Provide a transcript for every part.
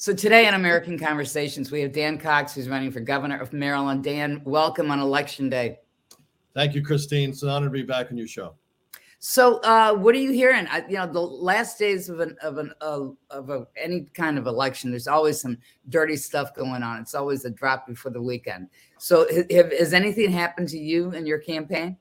So today on American Conversations, we have Dan Cox, who's running for governor of Maryland. Dan, welcome on election day. Thank you, Christine. It's an honor to be back on your show. So, uh, what are you hearing? I, you know, the last days of an of an uh, of a, any kind of election, there's always some dirty stuff going on. It's always a drop before the weekend. So, have, has anything happened to you in your campaign?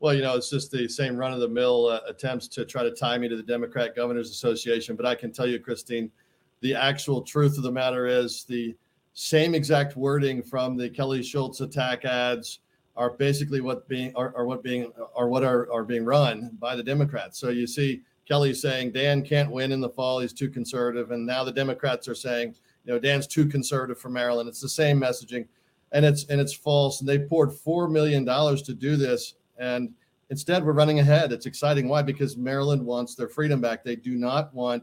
Well, you know, it's just the same run of the mill uh, attempts to try to tie me to the Democrat Governors Association. But I can tell you, Christine, the actual truth of the matter is the same exact wording from the Kelly Schulz attack ads are basically what being are, are what being are what are, are being run by the Democrats. So you see Kelly saying Dan can't win in the fall, he's too conservative, and now the Democrats are saying, you know, Dan's too conservative for Maryland. It's the same messaging, and it's and it's false. And they poured four million dollars to do this, and instead we're running ahead. It's exciting. Why? Because Maryland wants their freedom back. They do not want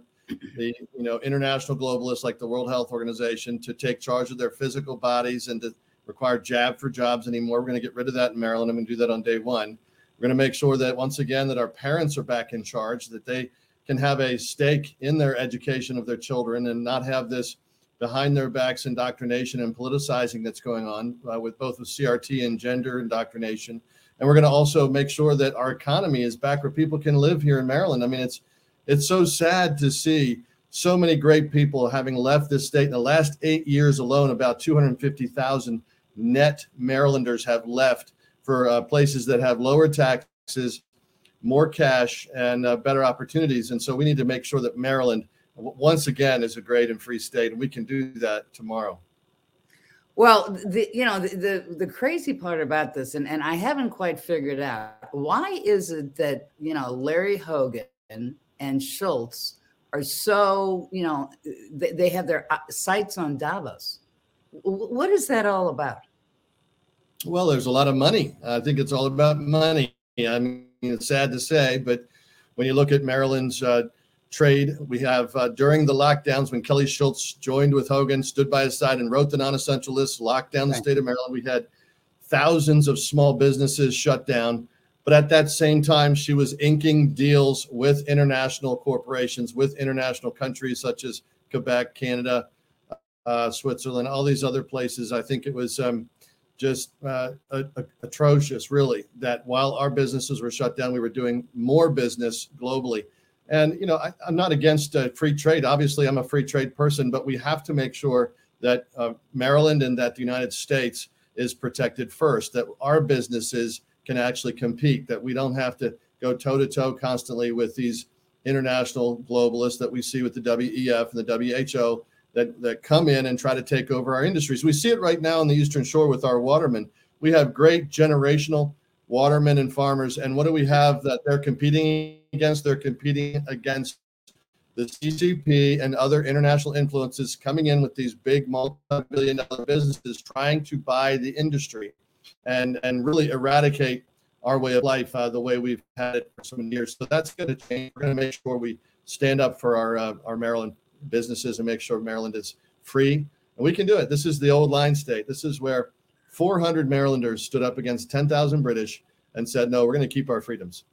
the you know international globalists like the World Health Organization to take charge of their physical bodies and to require jab for jobs anymore. We're going to get rid of that in Maryland. I'm going to do that on day one. We're going to make sure that once again that our parents are back in charge, that they can have a stake in their education of their children and not have this behind their backs indoctrination and politicizing that's going on uh, with both the CRT and gender indoctrination. And we're going to also make sure that our economy is back where people can live here in Maryland. I mean, it's it's so sad to see so many great people having left this state in the last eight years alone. About 250,000 net Marylanders have left for uh, places that have lower taxes, more cash, and uh, better opportunities. And so we need to make sure that Maryland, once again, is a great and free state, and we can do that tomorrow. Well, the you know the, the, the crazy part about this, and, and I haven't quite figured out why is it that you know Larry Hogan and Schulz are so, you know, they, they have their uh, sights on Davos. What is that all about? Well, there's a lot of money. I think it's all about money. I mean, it's sad to say, but when you look at Maryland's uh, trade, we have uh, during the lockdowns when Kelly Schulz joined with Hogan, stood by his side, and wrote the non-essential list, locked down the state of Maryland. We had thousands of small businesses shut down. But at that same time, she was inking deals with international corporations, with international countries such as Quebec, Canada, uh, Switzerland, all these other places. I think it was um, just uh, a, a, atrocious, really, that while our businesses were shut down, we were doing more business globally. And, you know, I, am not against uh, free trade. Obviously, I'm a free trade person, but we have to make sure that uh, Maryland and that the United States is protected first, that our businesses can actually compete, that we don't have to go toe to toe constantly with these international globalists that we see with the WEF and the WHO that, that come in and try to take over our industries. We see it right now on the Eastern Shore with our watermen. We have great generational watermen and farmers. And what do we have that they're competing against? They're competing against the CCP and other international influences coming in with these big multi billion dollar businesses trying to buy the industry and and really eradicate our way of life uh, the way we've had it for so many years. So that's going to change. We're going to make sure we stand up for our uh, our Maryland businesses and make sure Maryland is free, and we can do it. This is the old line state. This is where 400 Marylanders stood up against 10,000 British and said, "No, we're going to keep our freedoms."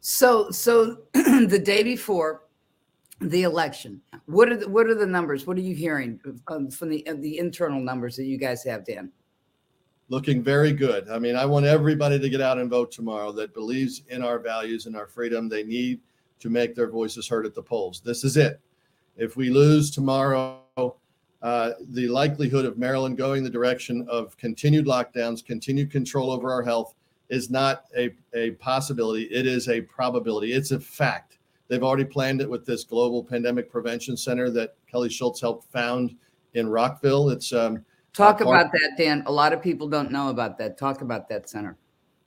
So, so the day before the election, what are the, what are the numbers? What are you hearing um, from the the internal numbers that you guys have, Dan? Looking very good. I mean, I want everybody to get out and vote tomorrow that believes in our values and our freedom. They need to make their voices heard at the polls. This is it. If we lose tomorrow, uh, the likelihood of Maryland going the direction of continued lockdowns, continued control over our health is not a, a possibility. It is a probability. It's a fact. They've already planned it with this global pandemic prevention center that Kelly Schulz helped found in Rockville. It's um, Talk about that, Dan. A lot of people don't know about that. Talk about that center.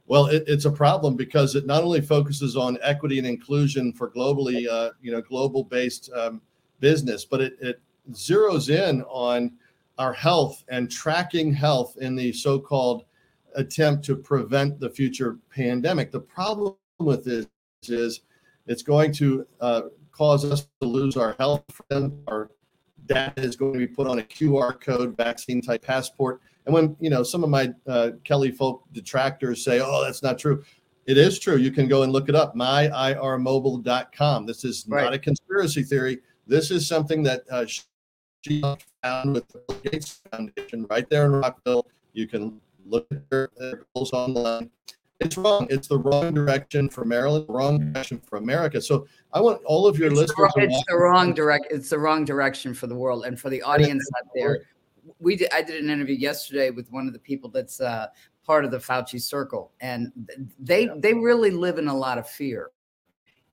Well, it, it's a problem because it not only focuses on equity and inclusion for globally, uh, you know, global-based um, business, but it, it zeroes in on our health and tracking health in the so-called attempt to prevent the future pandemic. The problem with this is it's going to uh, cause us to lose our health, and our data is going to be put on a QR code vaccine type passport. And when you know some of my uh, Kelly folk detractors say, "Oh, that's not true," it is true. You can go and look it up. myirmobile.com. This is right. not a conspiracy theory. This is something that uh, found with the Bill Gates Foundation right there in Rockville. You can look at their, their goals online. It's wrong. It's the wrong direction for Maryland, wrong direction for America. So I want all of your it's listeners. The, it's the wrong direct. It's the wrong direction for the world and for the audience out there. We did. I did an interview yesterday with one of the people that's uh, part of the Fauci circle, and they they really live in a lot of fear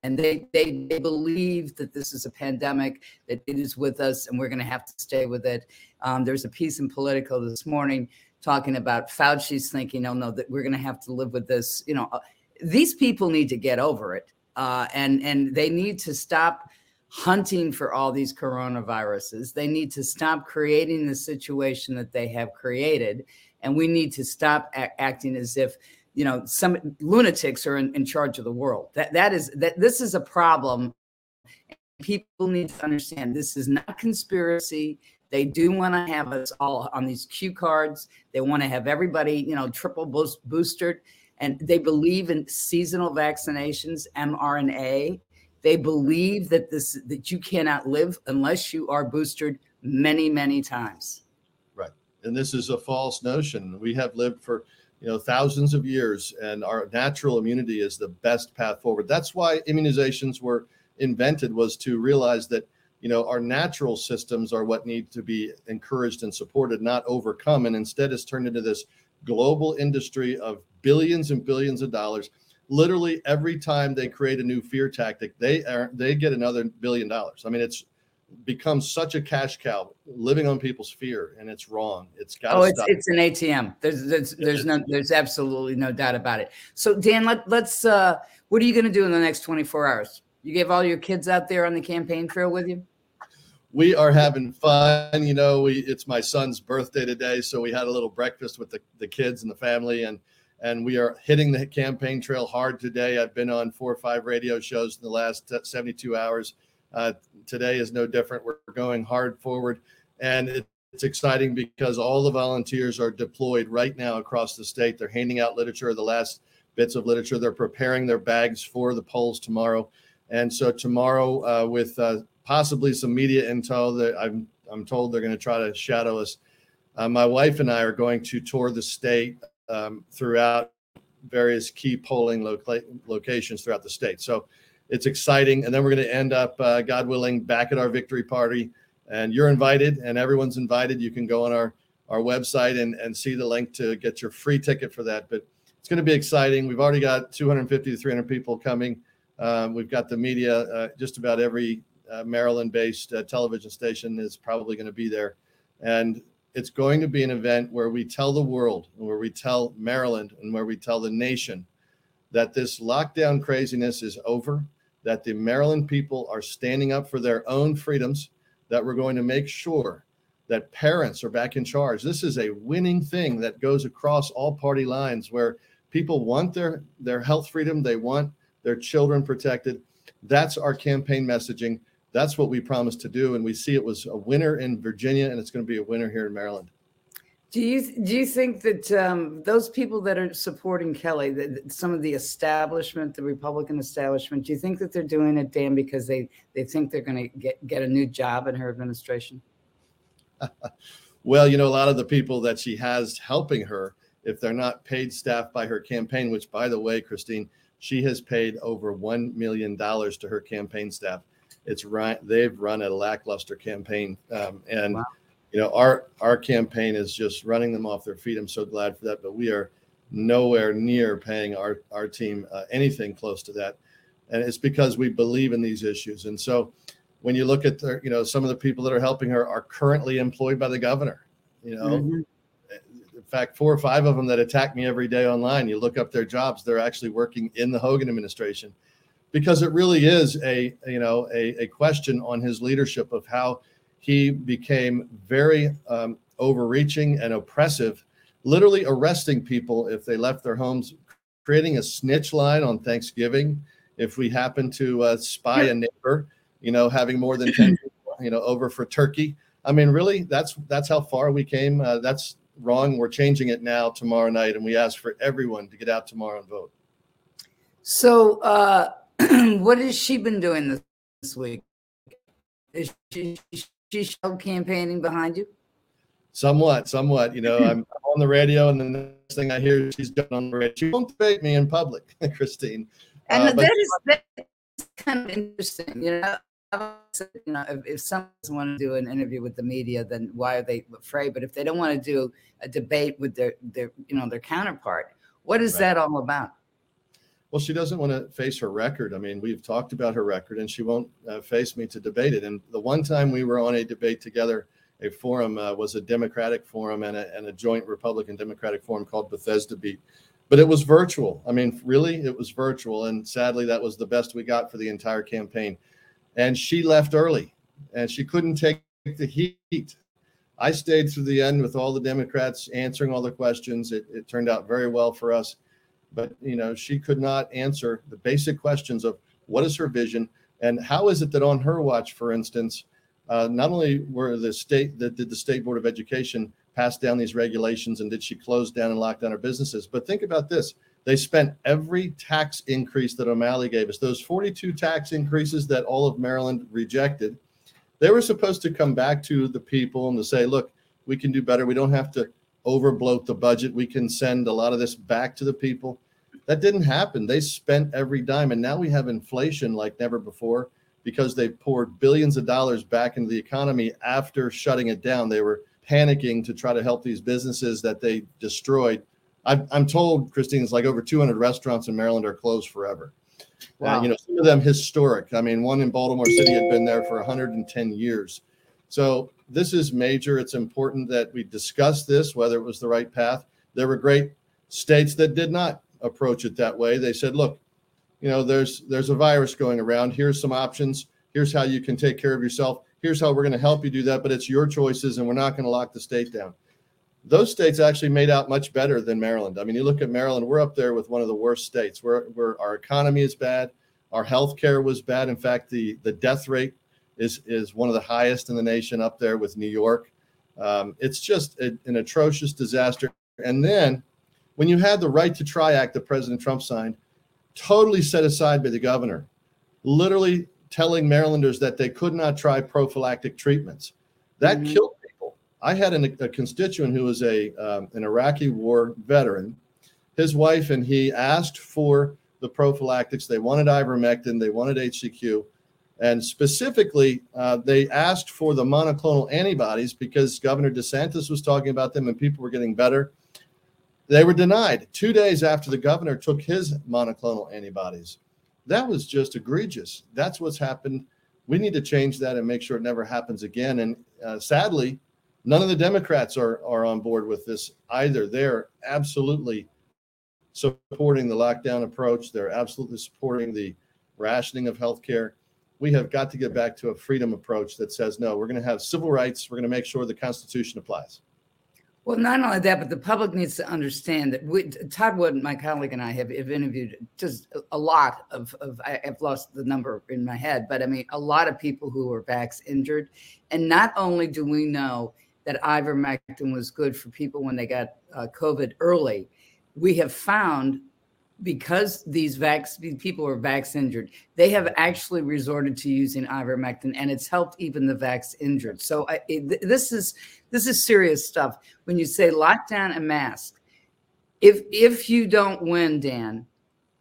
and they, they they believe that this is a pandemic that it is with us and we're going to have to stay with it um, there's a piece in politico this morning talking about fauci's thinking oh no that we're going to have to live with this you know uh, these people need to get over it uh, and and they need to stop hunting for all these coronaviruses. They need to stop creating the situation that they have created and we need to stop a- acting as if you know some lunatics are in, in charge of the world. That that is that this is a problem. People need to understand this is not conspiracy they do want to have us all on these cue cards. They want to have everybody you know triple boost, boosted and they believe in seasonal vaccinations mrna. They believe that this that you cannot live unless you are boosted many many times. Right. And this is a false notion. We have lived for you know thousands of years and our natural immunity is the best path forward. That's why immunizations were invented was to realize that you know our natural systems are what need to be encouraged and supported not overcome and instead has turned into this global industry of billions and billions of dollars. Literally every time they create a new fear tactic they are they get another billion dollars. I mean it's become such a cash cow living on people's fear and it's wrong. It's got oh it's stop. it's an atm there's there's, there's no there's absolutely no doubt about it. So dan let, let's uh what are you going to do in the next 24 hours? You gave all your kids out there on the campaign trail with you we are having fun you know we it's my son's birthday today so we had a little breakfast with the, the kids and the family and and we are hitting the campaign trail hard today i've been on four or five radio shows in the last 72 hours uh, today is no different. We're going hard forward, and it, it's exciting because all the volunteers are deployed right now across the state. They're handing out literature, the last bits of literature. They're preparing their bags for the polls tomorrow, and so tomorrow, uh, with uh, possibly some media intel, that I'm I'm told they're going to try to shadow us. Uh, my wife and I are going to tour the state um, throughout various key polling loca- locations throughout the state. So it's exciting. And then we're going to end up, uh, God willing, back at our victory party. And you're invited, and everyone's invited. You can go on our our website and, and see the link to get your free ticket for that. But it's going to be exciting. We've already got 250 to 300 people coming. Um, we've got the media. Uh, just about every uh, Maryland-based uh, television station is probably going to be there, and it's going to be an event where we tell the world, where we tell Maryland, and where we tell the nation that this lockdown craziness is over that the Maryland people are standing up for their own freedoms, that we're going to make sure that parents are back in charge. This is a winning thing that goes across all party lines where people want their, their health freedom, they want their children protected. That's our campaign messaging. That's what we promised to do. And we see it was a winner in Virginia, and it's going to be a winner here in Maryland. Do you do you think that um, those people that are supporting Kelly, that some of the establishment, the Republican establishment, do you think that they're doing it, Dan, because they they think they're going to get get a new job in her administration? well, you know, a lot of the people that she has helping her, if they're not paid staff by her campaign, which, by the way, Christine, she has paid over one million dollars to her campaign staff. It's right; they've run a lackluster campaign, um, and. Wow you know, our our campaign is just running them off their feet. I'm so glad for that, but we are nowhere near paying our our team uh, anything close to that, and it's because we believe in these issues. And so, when you look at the, you know, some of the people that are helping her are currently employed by the governor. You know, mm-hmm. in fact, four or five of them that attack me every day online. You look up their jobs; they're actually working in the Hogan administration, because it really is a you know a, a question on his leadership of how he became very um, overreaching and oppressive, literally arresting people if they left their homes, creating a snitch line on Thanksgiving if we happen to uh, spy a neighbor, you know, having more than 10 people, you know, over for turkey. I mean, really, that's that's how far we came. Uh, that's wrong. We're changing it now tomorrow night, and we ask for everyone to get out tomorrow and vote. So, uh, what has she been doing this week? Is she she shell campaigning behind you? Somewhat, somewhat. You know, I'm on the radio, and the next thing I hear, she's on the radio. She won't debate me in public, Christine. And uh, that is that's kind of interesting. You know, you know, if, if someone doesn't want to do an interview with the media, then why are they afraid? But if they don't want to do a debate with their their you know their counterpart, what is right. that all about? Well, she doesn't want to face her record. I mean, we've talked about her record, and she won't uh, face me to debate it. And the one time we were on a debate together, a forum uh, was a Democratic forum and a, and a joint Republican Democratic forum called Bethesda Beat but it was virtual. I mean, really, it was virtual. And sadly, that was the best we got for the entire campaign and she left early and she couldn't take the heat. I stayed through the end with all the Democrats answering all the questions. It, it turned out very well for us. But, you know, she could not answer the basic questions of what is her vision and how is it that on her watch, for instance, uh, not only were the state that did the state board of education pass down these regulations and did she close down and lock down her businesses, but think about this: they spent every tax increase that O'Malley gave us, those 42 tax increases that all of Maryland rejected. They were supposed to come back to the people and to say, look, we can do better. We don't have to overbloat the budget. We can send a lot of this back to the people. That didn't happen. They spent every dime. And now we have inflation like never before because they poured billions of dollars back into the economy after shutting it down. They were panicking to try to help these businesses that they destroyed I'm, I'm told, Christine, it's like over 200 restaurants in Maryland are closed forever. Wow. Uh, you know, some of them historic. I mean, one in Baltimore City had been there for 110 years. So this is major. It's important that we discuss this, whether it was the right path. There were great states that did not approach it that way. They said, look, you know, there's there's a virus going around. Here's some options. Here's how you can take care of yourself. Here's how we're going to help you do that, but it's your choices, and we're not going to lock the state down those states actually made out much better than Maryland. I mean, you look at Maryland, we're up there with one of the worst states where, our economy is bad, our health care was bad. In fact, the, the death rate is, is one of the highest in the nation up there with New York. Um, it's just a, an atrocious disaster. And then when you had the right to try act that President Trump signed, totally set aside by the governor, literally telling Marylanders that they could not try prophylactic treatments. That mm-hmm. killed people. I had an, a constituent who was a um, an Iraqi war veteran. His wife and he asked for the prophylactics. They wanted ivermectin. They wanted HCQ, and specifically, uh, they asked for the monoclonal antibodies because Governor DeSantis was talking about them and people were getting better. They were denied two days after the governor took his monoclonal antibodies. That was just egregious. That's what's happened. We need to change that and make sure it never happens again. And uh, sadly, None of the Democrats are, are on board with this either. They're absolutely supporting the lockdown approach. They're absolutely supporting the rationing of healthcare. We have got to get back to a freedom approach that says, no, we're going to have civil rights. We're going to make sure the Constitution applies. Well, not only that, but the public needs to understand that we, Todd Wood, my colleague, and I have, have interviewed just a lot of, of, I've lost the number in my head, but I mean, a lot of people who are vax injured. And not only do we know that ivermectin was good for people when they got uh, COVID early. We have found because these vax people are vax injured, they have actually resorted to using ivermectin, and it's helped even the vax injured. So I, it, this is this is serious stuff. When you say lockdown and mask, if if you don't win, Dan,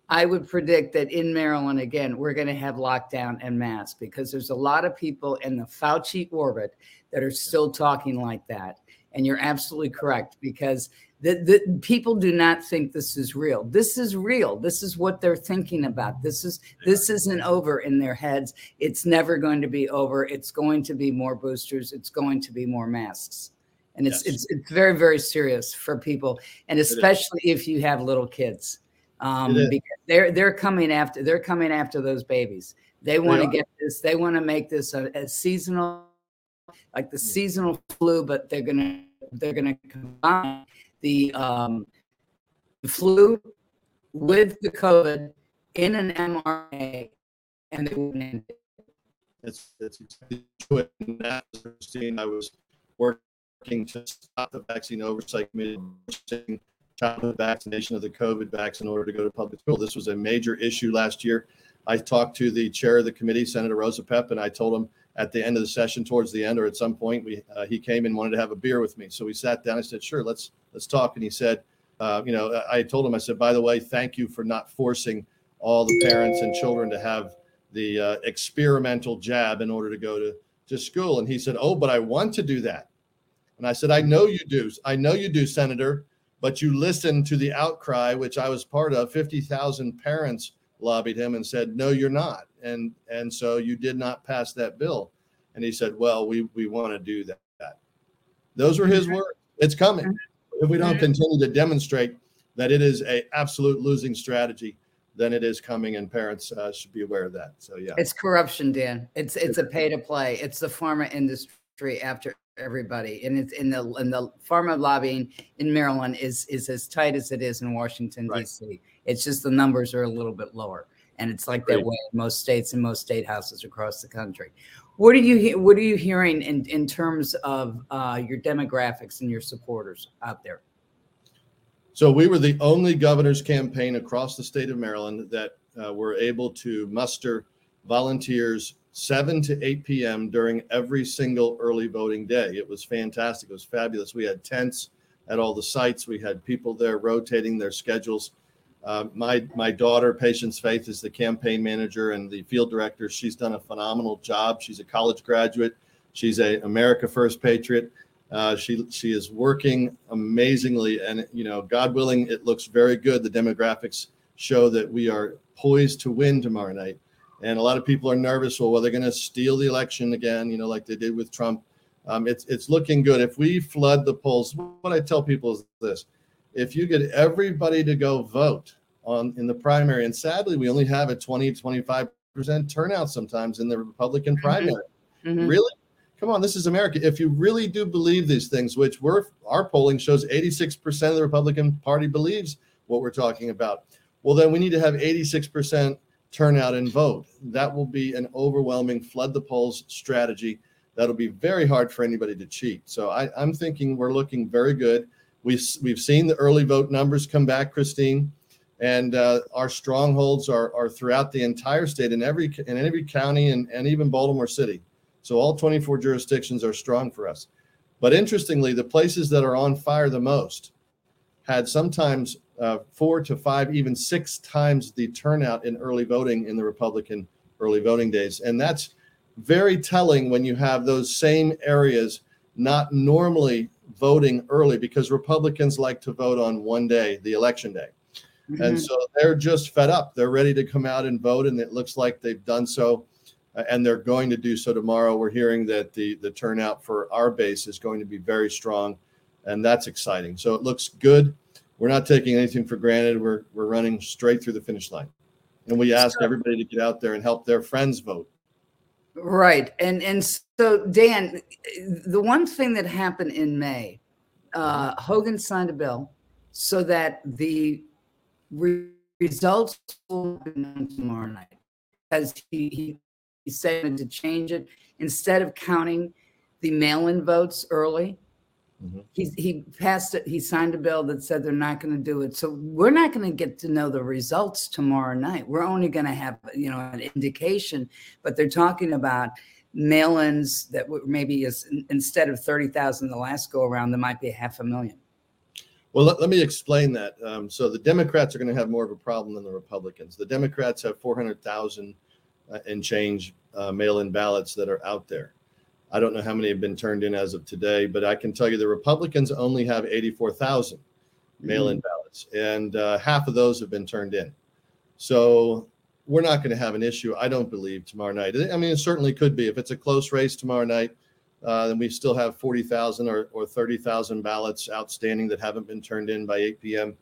I would predict that in Maryland again, we're going to have lockdown and mask because there's a lot of people in the Fauci orbit that are still talking like that. And you're absolutely correct because the, the people do not think this is real. This is real. This is what they're thinking about. This is this isn't over in their heads. It's never going to be over. It's going to be more boosters. It's going to be more masks. And it's yes. it's it's very very serious for people, and especially if you have little kids, um, because they're they're coming after they're coming after those babies. They want to get this. They want to make this a, a seasonal like the seasonal flu, but they're gonna they're gonna combine the um, flu with the COVID in an mRNA, and they wouldn't end it. That's that's. I was working to stop the vaccine oversight committee childhood vaccination of the COVID vaccine in order to go to public school. This was a major issue last year. I talked to the chair of the committee, Senator Rosapepe, and I told him at the end of the session, towards the end, or at some point, we uh, he came and wanted to have a beer with me. So we sat down. I said, "Sure, let's let's talk." And he said, uh, "You know, I told him, I said, by the way, thank you for not forcing all the parents and children to have the uh, experimental jab in order to go to to school." And he said, "Oh, but I want to do that." And I said, "I know you do. I know you do, Senator." But you listened to the outcry, which I was part of. Fifty thousand parents lobbied him and said, "No, you're not," and and so you did not pass that bill. And he said, "Well, we we want to do that." Those were his words. It's coming. If we don't continue to demonstrate that it is a absolute losing strategy, then it is coming, and parents uh, should be aware of that. So yeah, it's corruption, Dan. It's it's a pay to play. It's the pharma industry after everybody, and it's in the in the pharma lobbying in Maryland is is as tight as it is in Washington Right. D.C. It's just the numbers are a little bit lower, and it's like that Right. way in most states and most state houses across the country. What are you What are you hearing in in terms of uh, your demographics and your supporters out there? So we were the only governor's campaign across the state of Maryland that uh, were able to muster volunteers 7 to 8 p.m. during every single early voting day. It was fantastic. It was fabulous. We had tents at all the sites. We had people there rotating their schedules. Uh, my my daughter, Patience Faith, is the campaign manager and the field director. She's done a phenomenal job. She's a college graduate. She's a America First patriot. Uh, she she is working amazingly, and you know, God willing, it looks very good. The demographics show that we are poised to win tomorrow night. And a lot of people are nervous. Well, well, they're going to steal the election again, you know, like they did with Trump. Um, it's it's looking good. If we flood the polls, what I tell people is this: if you get everybody to go vote on in the primary, and sadly, we only have a 20, 25 percent turnout sometimes in the Republican primary. Mhm. Really? Come on, this is America. If you really do believe these things, which we're our polling shows 86% of the Republican Party believes what we're talking about, well, then we need to have 86% turnout and vote. That will be an overwhelming flood the polls strategy. That'll be very hard for anybody to cheat. So I, I'm thinking we're looking very good. We've we've seen the early vote numbers come back, Christine, and uh, our strongholds are are throughout the entire state in every in every county and, and even Baltimore City. So all 24 jurisdictions are strong for us. But interestingly, the places that are on fire the most had sometimes uh, four to five, even six times the turnout in early voting in the Republican early voting days. And that's very telling when you have those same areas not normally voting early because Republicans like to vote on one day, the election day. And Mhm. so they're just fed up. They're ready to come out and vote, and it looks like they've done so, uh, and they're going to do so tomorrow. We're hearing that the the turnout for our base is going to be very strong, and that's exciting. So it looks good. We're not taking anything for granted. We're we're running straight through the finish line, and we ask everybody to get out there and help their friends vote. Right. And and so Dan, the one thing that happened in May, uh, Hogan signed a bill so that the re- results will be known tomorrow night. Because he, he, he said to change it instead of counting the mail-in votes early. Mhm. He, he passed it. He signed a bill that said they're not going to do it. So we're not going to get to know the results tomorrow night. We're only going to have, you know, an indication but they're talking about mail-ins that maybe is instead of 30,000 the last go around there might be half a million. Well, let, let me explain that. Um, so the Democrats are going to have more of a problem than the Republicans. The Democrats have 400,000 uh, and change uh, mail-in ballots that are out there. I don't know how many have been turned in as of today, but I can tell you the Republicans only have 84,000 mail-in ballots, and uh, half of those have been turned in. So we're not going to have an issue, I don't believe, tomorrow night. I mean, it certainly could be if it's a close race tomorrow night. Uh, then we still have 40,000 or, or 30,000 ballots outstanding that haven't been turned in by 8 p.m.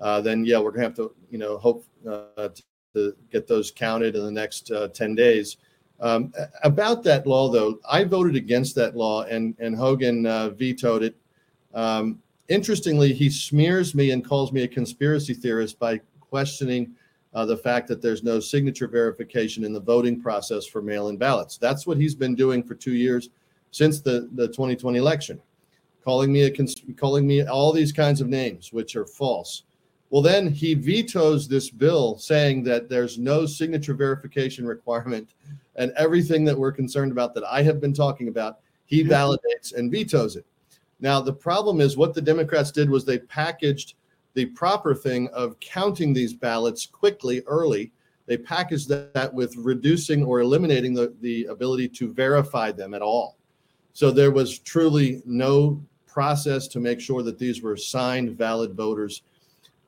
Uh, then yeah, we're gonna have to, you know, hope uh, to, to get those counted in the next uh, 10 days. Um, about that law, though, I voted against that law, and and Hogan uh, vetoed it. Um, interestingly, he smears me and calls me a conspiracy theorist by questioning uh, the fact that there's no signature verification in the voting process for mail-in ballots. That's what he's been doing for two years since the, the 2020 election, calling me a cons- calling me all these kinds of names, which are false. Well, then he vetoes this bill saying that there's no signature verification requirement and everything that we're concerned about that I have been talking about, he Mhm. validates and vetoes it. Now, the problem is what the Democrats did was they packaged the proper thing of counting these ballots quickly, early. They packaged that with reducing or eliminating the, the ability to verify them at all. So there was truly no process to make sure that these were signed valid voters,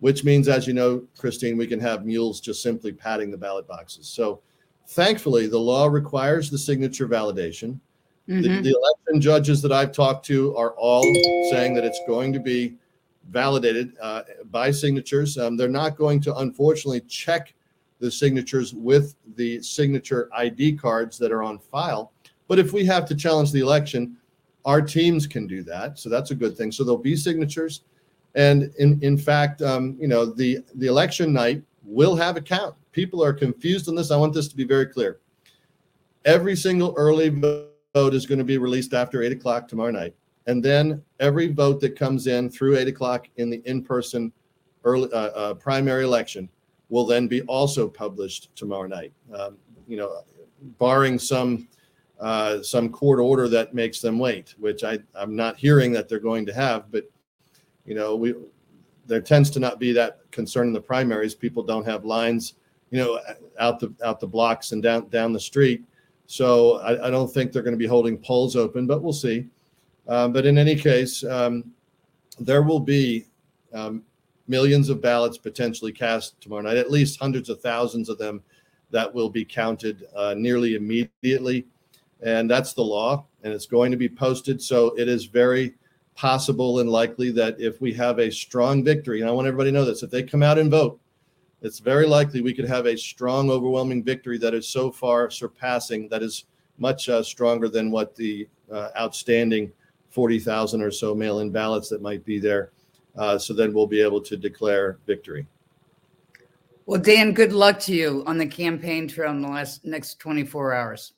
which means, as you know, Christine, we can have mules just simply patting the ballot boxes. So thankfully, the law requires the signature validation. The, Mhm. the election judges that I've talked to are all saying that it's going to be validated uh, by signatures. Um, they're not going to, unfortunately, check the signatures with the signature ID cards that are on file. But if we have to challenge the election, our teams can do that. So that's a good thing. So there'll be signatures. And in, in fact, um, you know, the, the election night will have a count. People are confused on this. I want this to be very clear. Every single early vote is going to be released after eight o'clock tomorrow night. And then every vote that comes in through eight o'clock in the in-person early uh, uh, primary election will then be also published tomorrow night. Um, you know, barring some uh, some court order that makes them wait, which I I'm not hearing that they're going to have. But you know, we there tends to not be that concern in the primaries. People don't have lines, you know, out the out the blocks and down down the street. So I, I don't think they're going to be holding polls open, but we'll see. Um, but in any case, um, there will be um, millions of ballots potentially cast tomorrow night, at least hundreds of thousands of them that will be counted uh, nearly immediately. And that's the law, and it's going to be posted. So it is very possible and likely that if we have a strong victory, and I want everybody to know this, if they come out and vote, it's very likely we could have a strong, overwhelming victory that is so far surpassing, that is much uh, stronger than what the uh, outstanding 40,000 or so mail in ballots that might be there. Uh, so then we'll be able to declare victory. Well, Dan, good luck to you on the campaign trail in the last next 24 hours.